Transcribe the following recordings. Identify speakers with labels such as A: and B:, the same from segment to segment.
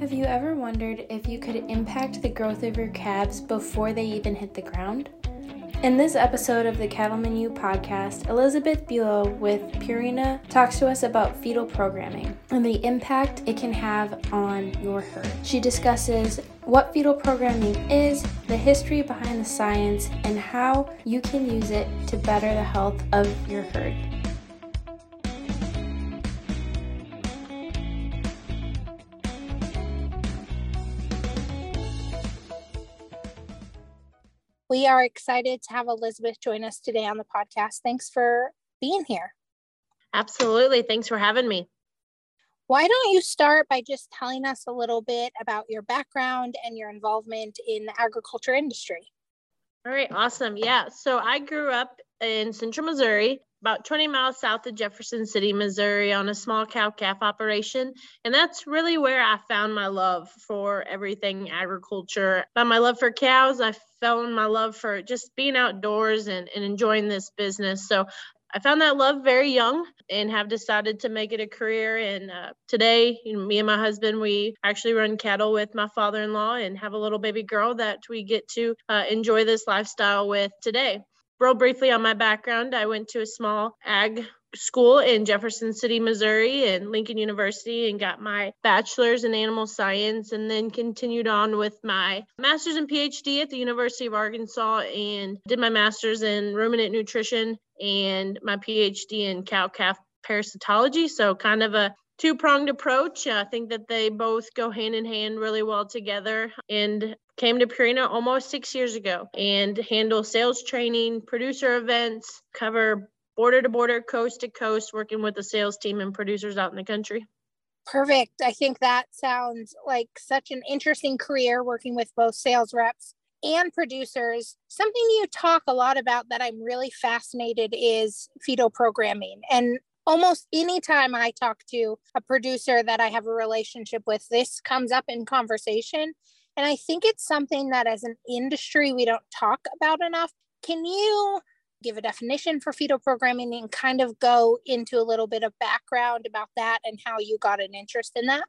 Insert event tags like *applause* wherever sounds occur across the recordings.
A: Have you ever wondered if you could impact the growth of your calves before they even hit the ground? In this episode of the Cattleman U podcast, Elizabeth Belew with Purina talks to us about fetal programming and the impact it can have on your herd. She discusses what fetal programming is, the history behind the science, and how you can use it to better the health of your herd.
B: We are excited to have Elizabeth join us today on the podcast. Thanks for being here.
C: Absolutely. Thanks for having me.
B: Why don't you start by just telling us a little bit about your background and your involvement in the agriculture industry?
C: All right, awesome. Yeah, so I grew up in central Missouri about 20 miles south of Jefferson City, Missouri, on a small cow calf operation. And that's really where I found my love for everything agriculture. By my love for cows. I found my love for just being outdoors and, and enjoying this business. So I found that love very young and have decided to make it a career. And uh, today, you know, me and my husband, we actually run cattle with my father in law and have a little baby girl that we get to uh, enjoy this lifestyle with today real briefly on my background, I went to a small ag school in Jefferson City, Missouri, and Lincoln University, and got my bachelor's in animal science, and then continued on with my master's and PhD at the University of Arkansas, and did my master's in ruminant nutrition and my PhD in cow calf parasitology. So, kind of a two pronged approach. I think that they both go hand in hand really well together. And came to Purina almost six years ago and handle sales training, producer events, cover border to border, coast to coast, working with the sales team and producers out in the country.
B: Perfect. I think that sounds like such an interesting career working with both sales reps and producers. Something you talk a lot about that I'm really fascinated is fetal programming. And almost anytime I talk to a producer that I have a relationship with, this comes up in conversation. And I think it's something that as an industry we don't talk about enough. Can you give a definition for fetal programming and kind of go into a little bit of background about that and how you got an interest in that?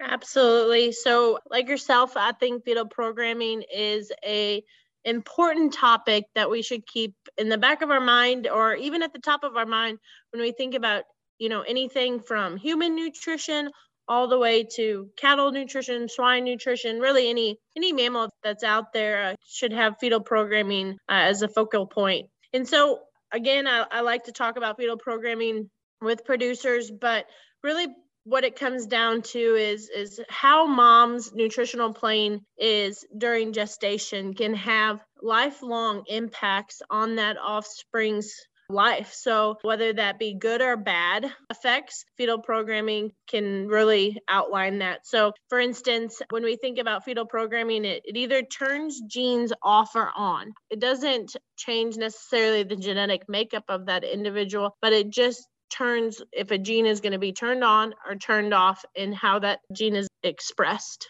C: Absolutely. So, like yourself, I think fetal programming is a important topic that we should keep in the back of our mind or even at the top of our mind when we think about, you know, anything from human nutrition all the way to cattle nutrition, swine nutrition, really any any mammal that's out there uh, should have fetal programming uh, as a focal point. And so again, I, I like to talk about fetal programming with producers, but really what it comes down to is is how mom's nutritional plan is during gestation can have lifelong impacts on that offspring's life. So, whether that be good or bad effects, fetal programming can really outline that. So, for instance, when we think about fetal programming, it, it either turns genes off or on. It doesn't change necessarily the genetic makeup of that individual, but it just turns if a gene is going to be turned on or turned off and how that gene is expressed.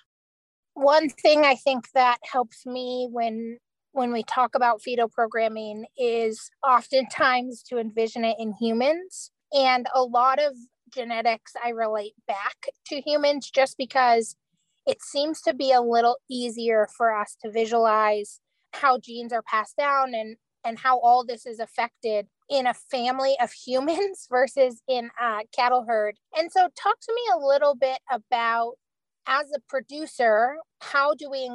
B: One thing I think that helps me when when we talk about fetal programming is oftentimes to envision it in humans. And a lot of genetics I relate back to humans just because it seems to be a little easier for us to visualize how genes are passed down and and how all this is affected in a family of *laughs* humans versus in a cattle herd. And so talk to me a little bit about as a producer, how do we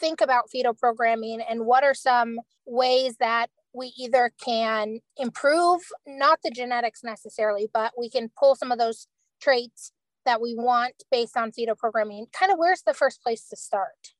B: think about fetal programming and what are some ways that we either can improve not the genetics necessarily but we can pull some of those traits that we want based on fetal programming. Kind of where's the first place to start?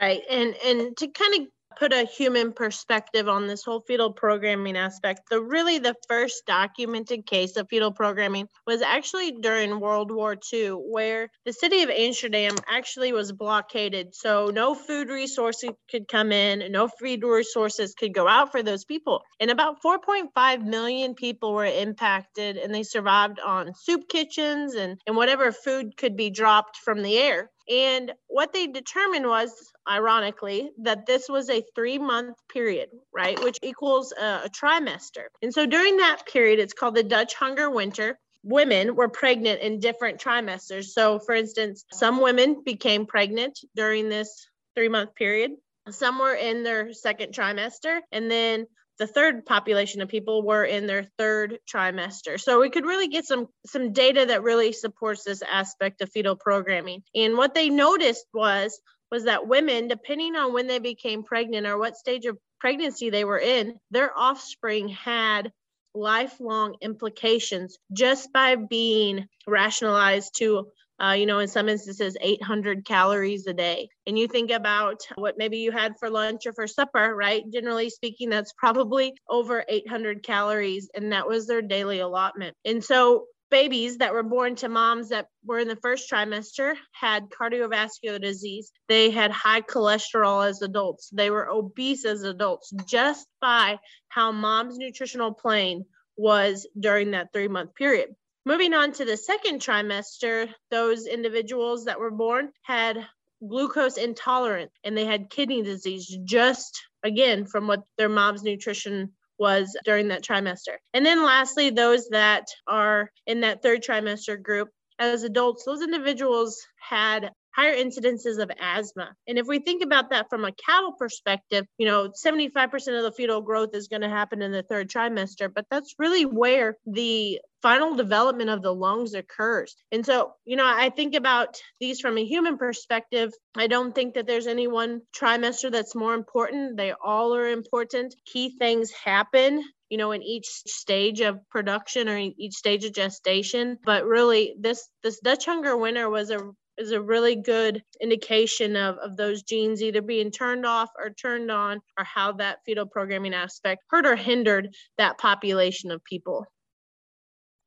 C: Right and and to kind of put a human perspective on this whole fetal programming aspect. The really the first documented case of fetal programming was actually during World War II, where the city of Amsterdam actually was blockaded. So no food resources could come in, no food resources could go out for those people. And about 4.5 million people were impacted and they survived on soup kitchens and, and whatever food could be dropped from the air. And what they determined was, ironically, that this was a three month period, right? Which equals a, a, trimester. And so during that period, it's called the Dutch Hunger Winter. women were pregnant in different trimesters. So, for instance, some women became pregnant during this three month period, some were in their second trimester, and then the third population of people were in their third trimester. So we could really get some some data that really supports this aspect of fetal programming. And what they noticed was was that women, depending on when they became pregnant or what stage of pregnancy they were in, their offspring had lifelong implications just by being rationalized to uh, you know, in some instances, 800 calories a day. And you think about what maybe you had for lunch or for supper, right? Generally speaking, that's probably over 800 calories, and that was their daily allotment. And so babies that were born to moms that were in the first trimester had cardiovascular disease. They had high cholesterol as adults. They were obese as adults just by how mom's nutritional plane was during that three month period. Moving on to the second trimester, those individuals that were born had glucose intolerant and they had kidney disease just again from what their mom's nutrition was during that trimester. And then lastly, those that are in that third trimester group, as adults, those individuals had higher incidences of asthma. And if we think about that from a cattle perspective, you know, 75% of the fetal growth is going to happen in the third trimester, but that's really where the final development of the lungs occurs. And so, you know, I think about these from a human perspective. I don't think that there's any one trimester that's more important. They all are important. Key things happen you know in each stage of production or each stage of gestation but really this this dutch hunger winter was a is a really good indication of, of those genes either being turned off or turned on, or how that fetal programming aspect hurt or hindered that population of people.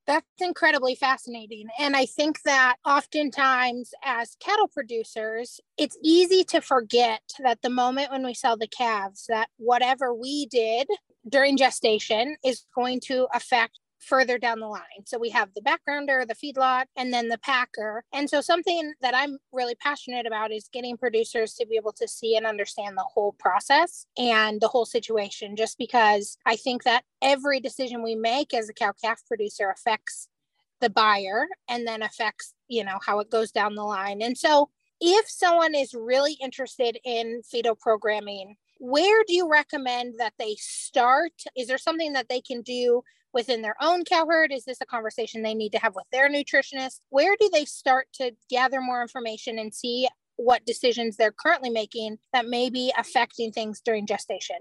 B: That's incredibly fascinating. And I think that oftentimes, as cattle producers, it's easy to forget that the moment when we sell the calves, that whatever we did during gestation is going to affect further down the line. So we have the backgrounder, the feedlot, and then the packer. And so something that I'm really passionate about is getting producers to be able to see and understand the whole process and the whole situation, just because I think that every decision we make as a cow calf producer affects the buyer and then affects, you know, how it goes down the line. And so if someone is really interested in fetal programming, where do you recommend that they start? Is there something that they can do within their own cow herd? Is this a conversation they need to have with their nutritionist? Where do they start to gather more information and see what decisions they're currently making that may be affecting things during gestation?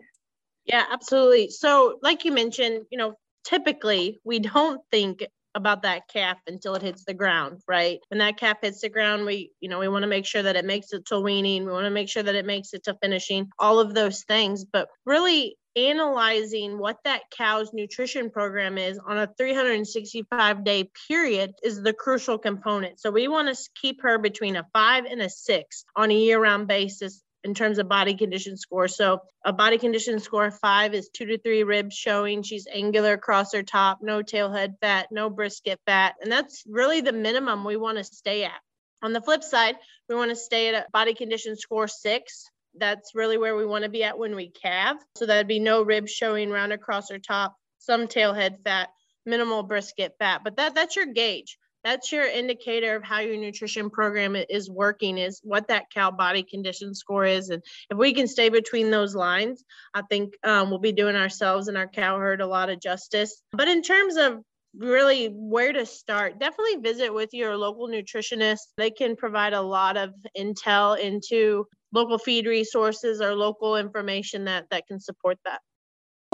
C: Yeah, absolutely. So, like you mentioned, you know, typically we don't think about that calf until it hits the ground, right? When that calf hits the ground, we, you know, we want to make sure that it makes it to weaning. We want to make sure that it makes it to finishing, all of those things. But really analyzing what that cow's nutrition program is on a 365 day period is the crucial component. So we want to keep her between a five and a six on a year round basis in terms of body condition score. So a body condition score five is two to three ribs showing. She's angular across her top, no tailhead fat, no brisket fat. And that's really the minimum we want to stay at. On the flip side, we want to stay at a body condition score six. That's really where we want to be at when we calve. So that'd be no ribs showing round across her top, some tailhead fat, minimal brisket fat. But that that's your gauge that's your indicator of how your nutrition program is working is what that cow body condition score is and if we can stay between those lines i think um, we'll be doing ourselves and our cow herd a lot of justice but in terms of really where to start definitely visit with your local nutritionist they can provide a lot of intel into local feed resources or local information that that can support that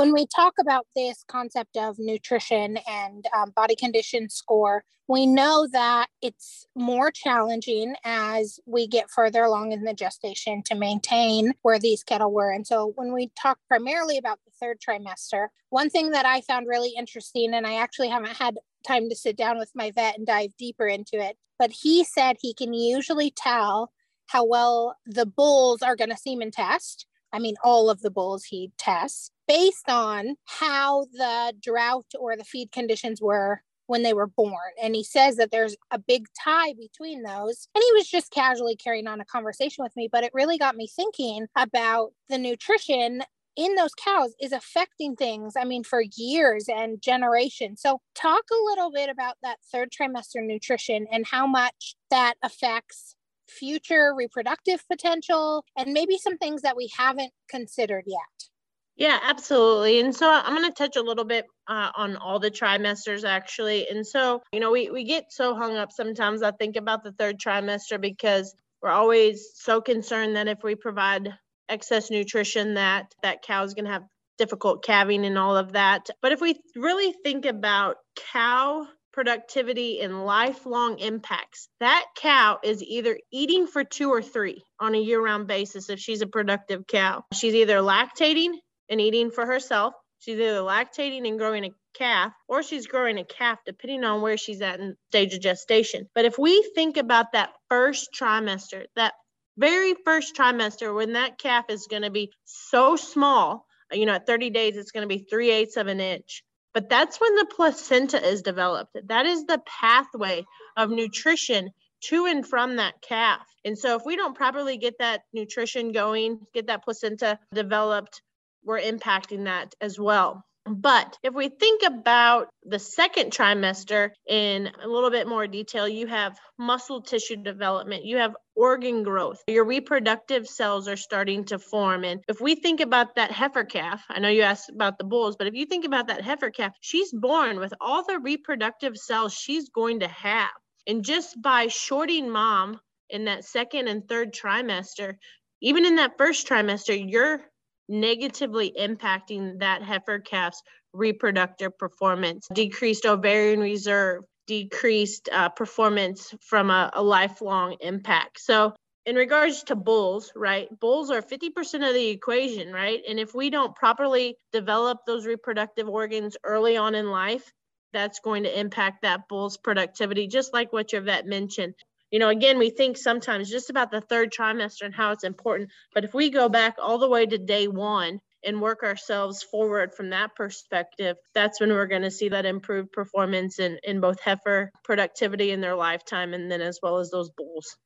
B: when we talk about this concept of nutrition and um, body condition score, we know that it's more challenging as we get further along in the gestation to maintain where these cattle were. And so, when we talk primarily about third trimester, one thing that I found really interesting, and I actually haven't had time to sit down with my vet and dive deeper into it, but he said he can usually tell how well the bulls are going to semen test. I mean, all of the bulls he tests based on how the drought or the feed conditions were when they were born. And he says that there's a big tie between those. And he was just casually carrying on a conversation with me, but it really got me thinking about the nutrition in those cows is affecting things, I mean, for years and generations. So, talk a little bit about that third trimester nutrition and how much that affects future reproductive potential and maybe some things that we haven't considered yet.
C: Yeah, absolutely. And so I'm going to touch a little bit uh, on all the trimesters actually. And so, you know, we, we get so hung up sometimes. I think about the third trimester because we're always so concerned that if we provide excess nutrition that that cow is going to have difficult calving and all of that. But if we really think about cow productivity and lifelong impacts. That cow is either eating for two or three on a year round basis if she's a productive cow. She's either lactating and eating for herself. She's either lactating and growing a calf or she's growing a calf depending on where she's at in stage of gestation. But if we think about that first trimester, that very first trimester when that calf is going to be so small, you know, at 30 days, it's going to be three eighths of an inch. But that's when the placenta is developed. That is the pathway of nutrition to and from that calf. And so if we don't properly get that nutrition going, get that placenta developed, we're impacting that as well. But if we think about the second trimester in a little bit more detail, you have muscle tissue development, you have organ growth, your reproductive cells are starting to form. And if we think about that heifer calf, I know you asked about the bulls, but if you think about that heifer calf, she's born with all the reproductive cells she's going to have. And just by shorting mom in that second and third trimester, even in that first trimester, you're negatively impacting that heifer calf's reproductive performance, decreased ovarian reserve, decreased uh, performance from a, a lifelong impact. So, in regards to bulls, right? Bulls are 50% of the equation, right? And if we don't properly develop those reproductive organs early on in life, that's going to impact that bull's productivity, just like what your vet mentioned you know, again, we think sometimes just about the third trimester and how it's important. But if we go back all the way to day one and work ourselves forward from that perspective, that's when we're going to see that improved performance in, in both heifer productivity in their lifetime and then as well as those bulls.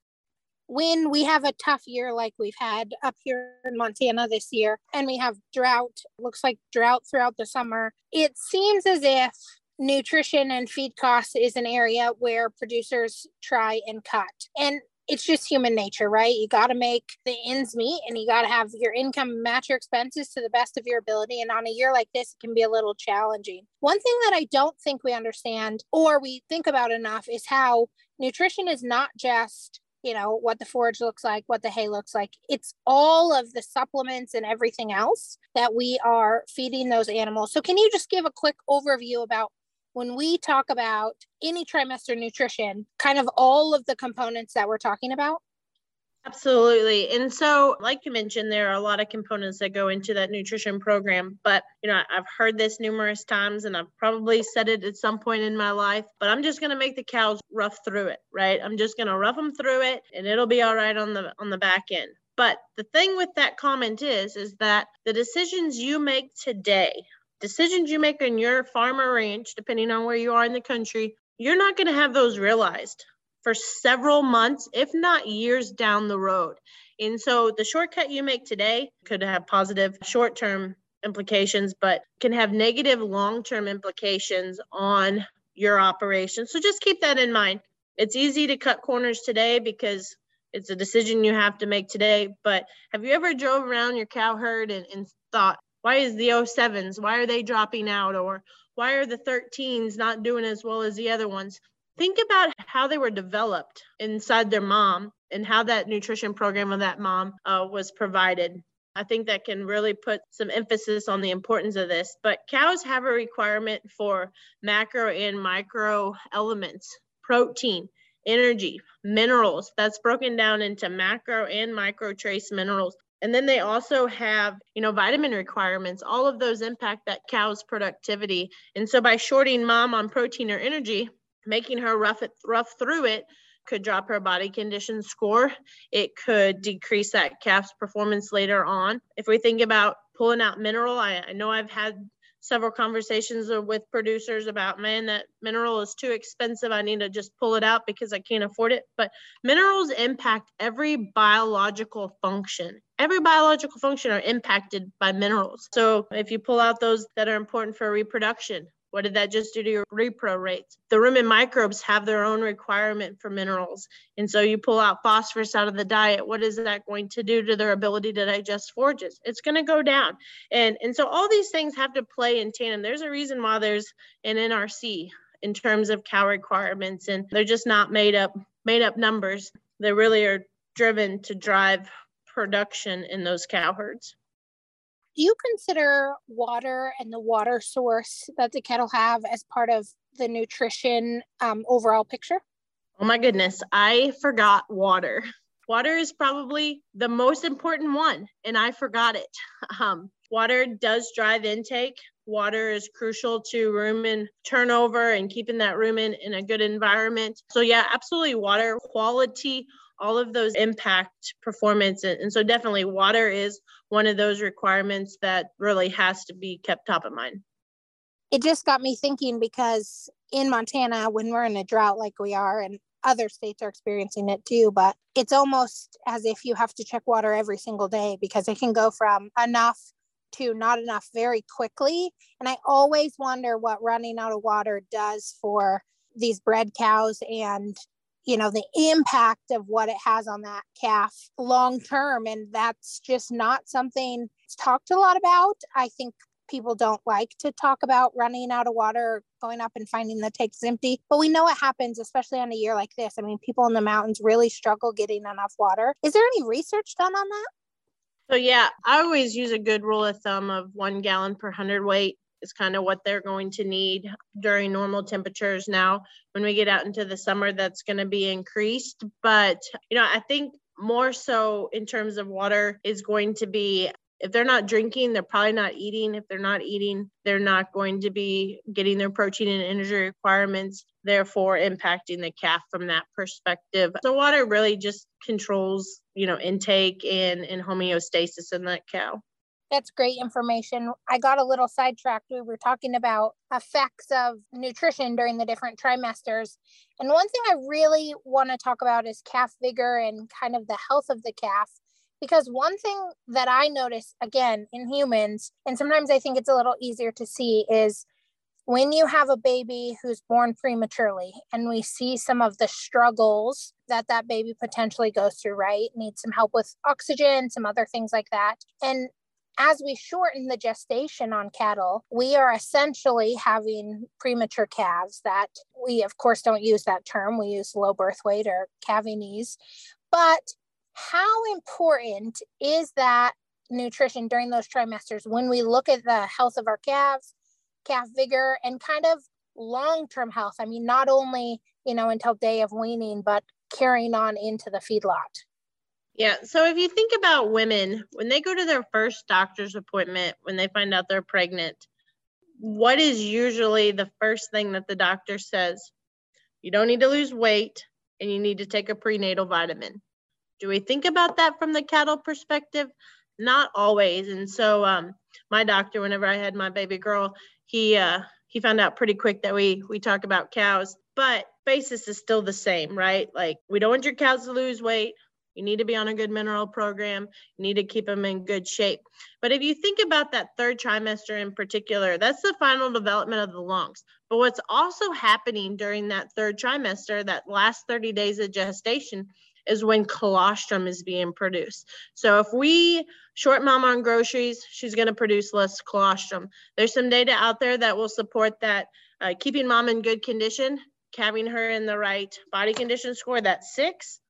B: When we have a tough year like we've had up here in Montana this year, and we have drought, looks like drought throughout the summer, it seems as if nutrition and feed costs is an area where producers try and cut. And it's just human nature, right? You got to make the ends meet and you got to have your income match your expenses to the best of your ability. And on a year like this, it can be a little challenging. One thing that I don't think we understand or we think about enough is how nutrition is not just you know what the forage looks like what the hay looks like it's all of the supplements and everything else that we are feeding those animals so can you just give a quick overview about when we talk about any trimester nutrition, kind of all of the components that we're talking about?
C: Absolutely. And so, like you mentioned, there are a lot of components that go into that nutrition program. But, you know, I've heard this numerous times and I've probably said it at some point in my life, but I'm just going to make the cows rough through it, right? I'm just going to rough them through it and it'll be all right on the on the back end. But the thing with that comment is is that the decisions you make today decisions you make on your farm or ranch, depending on where you are in the country, you're not going to have those realized for several months, if not years down the road. And so the shortcut you make today could have positive short term implications, but can have negative long term implications on your operation. So just keep that in mind. It's easy to cut corners today because it's a decision you have to make today. But have you ever drove around your cow herd and, and thought, why is the 07s why are they dropping out? Or why are the 13s not doing as well as the other ones? Think about how they were developed inside their mom and how that nutrition program of that mom uh, was provided. I think that can really put some emphasis on the importance of this. But cows have a requirement for macro and micro elements protein energy minerals. That's broken down into macro and micro trace minerals and then they also have, you know, vitamin requirements. All of those impact that cow's productivity. And so by shorting mom on protein or energy, making her rough it rough through it could drop her body condition score. It could decrease that calf's performance later on. If we think about pulling out mineral, I, I know I've had several conversations with producers about, man, that mineral is too expensive. I need to just pull it out because I can't afford it. But minerals impact every biological function. Every biological function are impacted by minerals. So if you pull out those that are important for reproduction, what did that just do to your repro rates? The rumen microbes have their own requirement for minerals. And so you pull out phosphorus out of the diet. What is that going to do to their ability to digest forages? It's going to go down. And, and so all these things have to play in tandem. There's a reason why there's an NRC in terms of cow requirements, and they're just not made up made up numbers. They really are driven to drive production in those cow herds
B: do you consider water and the water source that the cattle have as part of the nutrition um, overall picture?
C: Oh my goodness, I forgot water. Water is probably the most important one, and I forgot it. *laughs* Um, water does drive intake. Water is crucial to rumen turnover and keeping that rumen in a good environment. So, yeah, absolutely. Water quality all of those impact performance. And so definitely water is one of those requirements that really has to be kept top of mind.
B: It just got me thinking because in Montana, when we're in a drought like we are, and other states are experiencing it too, but it's almost as if you have to check water every single day because it can go from enough to not enough very quickly. And I always wonder what running out of water does for these bred cows and you know the impact of what it has on that calf long term and that's just not something it's talked a lot about. I think people don't like to talk about running out of water going up and finding the tanks empty but we know it happens especially on a year like this. I mean people in the mountains really struggle getting enough water. Is there any research done on that?
C: So yeah i always use a good rule of thumb of one gallon per hundred weight is kind of what they're going to need during normal temperatures now when we get out into the summer that's going to be increased but you know i think more so in terms of water is going to be if they're not drinking, they're probably not eating. If they're not eating, they're not going to be getting their protein and energy requirements, therefore impacting the calf from that perspective. So water really just controls, you know, intake and, and homeostasis in that cow.
B: That's great information. I got a little sidetracked. We were talking about effects of nutrition during the different trimesters. And one thing I really want to talk about is calf vigor and kind of the health of the calf. Because one thing that I notice again in humans, and sometimes I think it's a little easier to see, is when you have a baby who's born prematurely and we see some of the struggles that that baby potentially goes through right needs some help with oxygen some other things like that and as we shorten the gestation on cattle, we are essentially having premature calves that we, of course, don't use that term. We use low birth weight or calving ease. But how important is that nutrition during those trimesters when we look at the health of our calves, calf vigor, and kind of long term health? I mean, not only, you know, until day of weaning, but carrying on into the feedlot.
C: Yeah. So if you think about women, when they go to their first doctor's appointment, when they find out they're pregnant, what is usually the first thing that the doctor says? You don't need to lose weight and you need to take a prenatal vitamin. Do we think about that from the cattle perspective? Not always. And so um, my doctor, whenever I had my baby girl, he uh, he found out pretty quick that we we talk about cows, but basis is still the same, right? Like we don't want your cows to lose weight. You need to be on a good mineral program. You need to keep them in good shape. But if you think about that third trimester in particular, that's the final development of the lungs. But what's also happening during that third trimester, that last 30 days of gestation, is when colostrum is being produced. So if we short mom on groceries, she's going to produce less colostrum. There's some data out there that will support that uh, keeping mom in good condition, having her in the right body condition score, that six,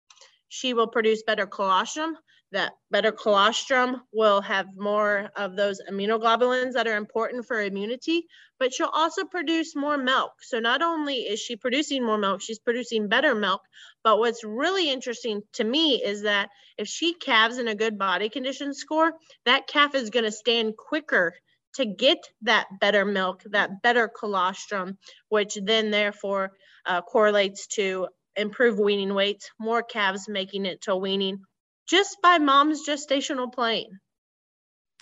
C: she will produce better colostrum. That better colostrum will have more of those immunoglobulins that are important for immunity, but she'll also produce more milk. So not only is she producing more milk, she's producing better milk. But what's really interesting to me is that if she calves in a good body condition score, that calf is going to stand quicker to get that better milk, that better colostrum, which then therefore uh, correlates to improve weaning weights, more calves making it to weaning just by mom's gestational plane.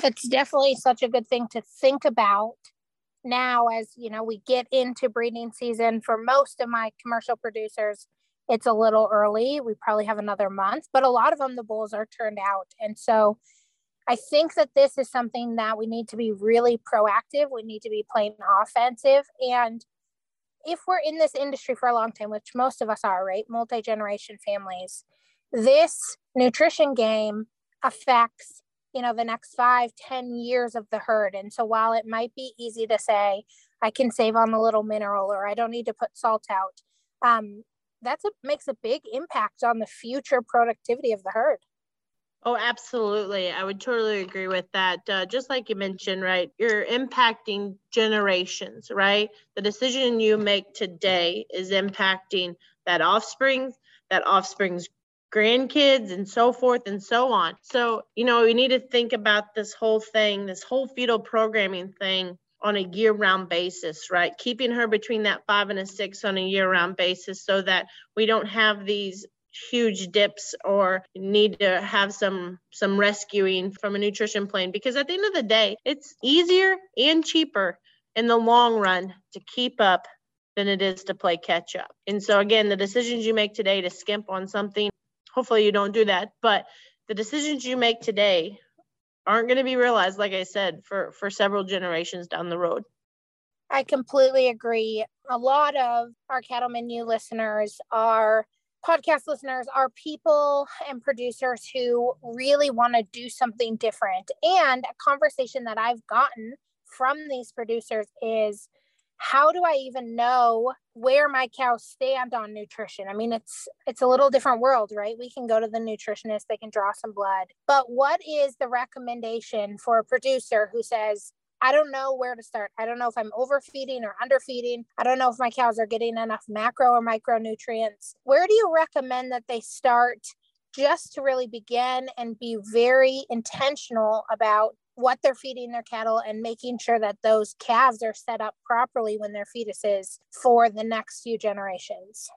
B: It's definitely such a good thing to think about now as you know we get into breeding season. For most of my commercial producers it's a little early. We probably have another month but a lot of them the bulls are turned out. And so i think that this is something that we need to be really proactive. We need to be playing offensive. And if we're in this industry for a long time which most of us are right? Multi-generation families this nutrition game affects you know the next five ten years of the herd. And so while it might be easy to say i can save on a little mineral or i don't need to put salt out um, that's a makes a big impact on the future productivity of the herd
C: Oh, absolutely. I would totally agree with that. Uh, just like you mentioned, right? You're impacting generations, right? The decision you make today is impacting that offspring, that offspring's grandkids and so forth and so on. So, you know, we need to think about this whole thing, this whole fetal programming thing on a year round basis, right? Keeping her between that five and a six on a year round basis so that we don't have these huge dips or need to have some some rescuing from a nutrition plan because at the end of the day it's easier and cheaper in the long run to keep up than it is to play catch up. And so again, the decisions you make today to skimp on something hopefully you don't do that but the decisions you make today aren't going to be realized like i said for for several generations down the road
B: i completely agree a lot of our cattlemen you listeners are podcast listeners are people and producers who really want to do something different and a conversation that i've gotten from these producers is how do I even know where my cows stand on nutrition? I mean, it's it's a little different world, right? We can go to the nutritionist, they can draw some blood. But what is the recommendation for a producer who says, I don't know where to start. I don't know if I'm overfeeding or underfeeding. I don't know if my cows are getting enough macro or micronutrients. Where do you recommend that they start just to really begin and be very intentional about what they're feeding their cattle and making sure that those calves are set up properly when they're fetuses for the next few generations.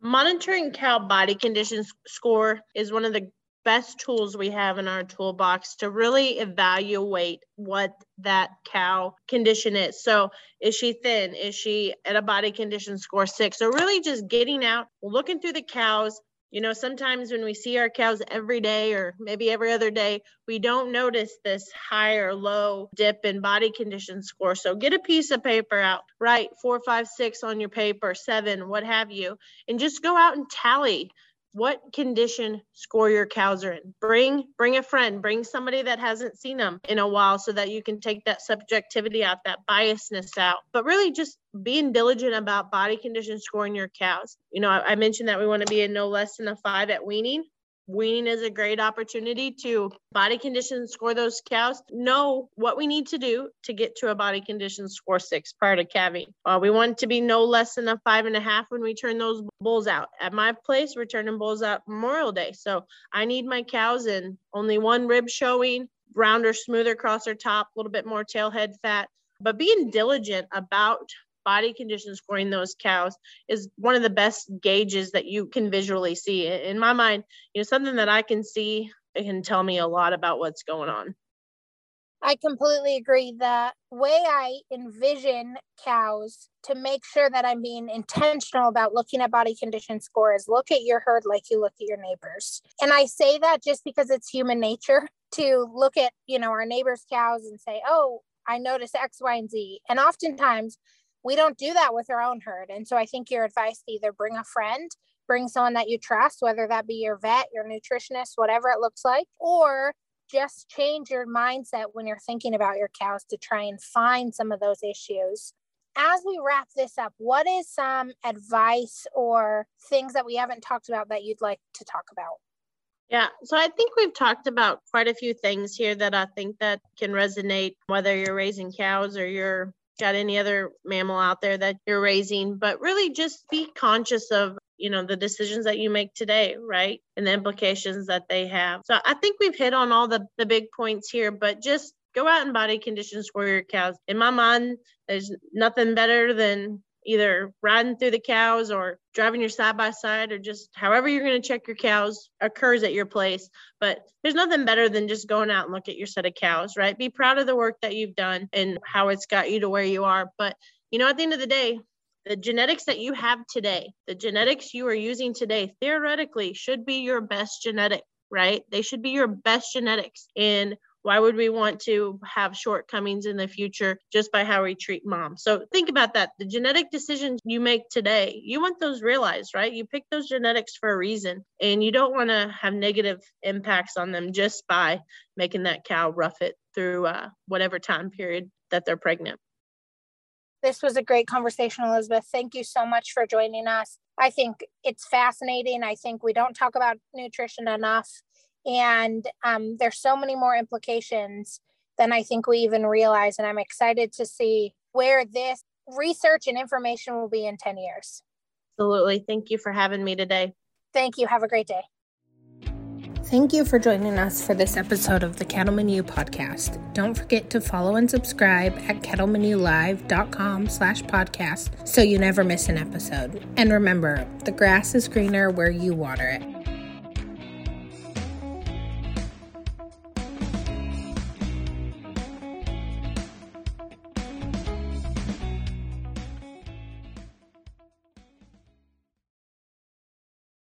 C: Monitoring cow body condition score is one of the best tools we have in our toolbox to really evaluate what that cow condition is. So, is she thin? Is she at a body condition score six? So, really just getting out, looking through the cows, you know, sometimes when we see our cows every day or maybe every other day, we don't notice this high or low dip in body condition score. So get a piece of paper out, write four, five, six on your paper, seven, what have you, and just go out and tally what condition score your cows are in? Bring bring a friend bring somebody that hasn't seen them in a while so that you can take that subjectivity out that biasness out. But really just being diligent about body condition scoring your cows. You know i, I mentioned that we want to be in no less than a five at weaning weaning is a great opportunity to body condition score those cows know what we need to do to get to a body condition score six prior to calving. Uh, we want to be no less than a five and a half when we turn those bulls out. At my place we're turning bulls out memorial day. So i need my cows in only one rib showing rounder smoother across their top a little bit more tail head fat but being diligent about body condition scoring those cows is one of the best gauges that you can visually see. In my mind, you know, something that I can see it can tell me a lot about what's going on.
B: I completely agree. The way I envision cows to make sure that I'm being intentional about looking at body condition scores, look at your herd like you look at your neighbors. And I say that just because it's human nature to look at, you know, our neighbors' cows and say, oh, I notice X, Y, and Z. And oftentimes we don't do that with our own herd. And so I think your advice to either bring a friend, bring someone that you trust, whether that be your vet, your nutritionist, whatever it looks like, or just change your mindset when you're thinking about your cows to try and find some of those issues. As we wrap this up, what is some advice or things that we haven't talked about that you'd like to talk about?
C: Yeah, so I think we've talked about quite a few things here that I think that can resonate whether you're raising cows or you're got any other mammal out there that you're raising, but really just be conscious of you know the decisions that you make today right? And the implications that they have. So i think we've hit on all the the big points here but just go out and body condition score your cows. In my mind there's nothing better than either riding through the cows or driving your side by side or just however you're going to check your cows occurs at your place. But there's nothing better than just going out and look at your set of cows, right? Be proud of the work that you've done and how it's got you to where you are. But you know, at the end of the day, the genetics that you have today, the genetics you are using today, theoretically should be your best genetic, right? They should be your best genetics. And why would we want to have shortcomings in the future just by how we treat mom? So think about that. The genetic decisions you make today, you want those realized, right? You pick those genetics for a reason and you don't want to have negative impacts on them just by making that cow rough it through uh, whatever time period that they're pregnant.
B: This was a great conversation, Elizabeth. Thank you so much for joining us. I think it's fascinating. I think we don't talk about nutrition enough. And um, there's so many more implications than I think we even realize. And I'm excited to see where this research and information will be in 10 years.
C: Absolutely. Thank you for having me today.
B: Thank you. Have a great day.
A: Thank you for joining us for this episode of the Cattleman U podcast. Don't forget to follow and subscribe at cattlemanulive.com slash podcast so you never miss an episode. And remember, the grass is greener where you water it.